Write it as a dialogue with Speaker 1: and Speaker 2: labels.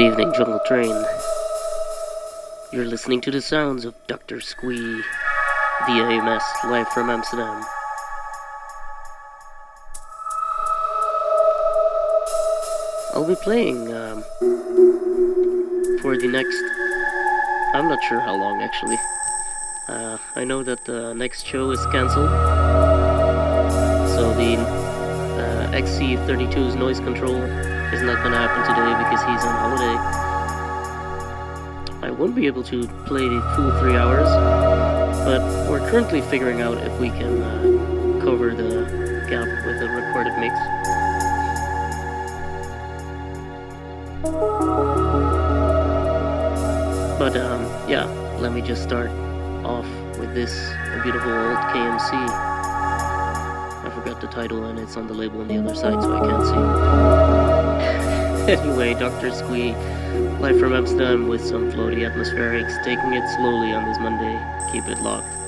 Speaker 1: Evening, Jungle Train. You're listening to the sounds of Dr. Squee, the AMS, live from Amsterdam. I'll be playing um, for the next. I'm not sure how long actually. Uh, I know that the next show is cancelled, so the uh, XC32's noise control is not gonna happen today because he's on holiday. I won't be able to play the full three hours, but we're currently figuring out if we can uh, cover the gap with a recorded mix. But um, yeah, let me just start off with this beautiful old KMC. Title and it's on the label on the other side so I can't see. anyway, Dr. Squee, live from Amsterdam with some floaty atmospherics, taking it slowly on this Monday. Keep it locked.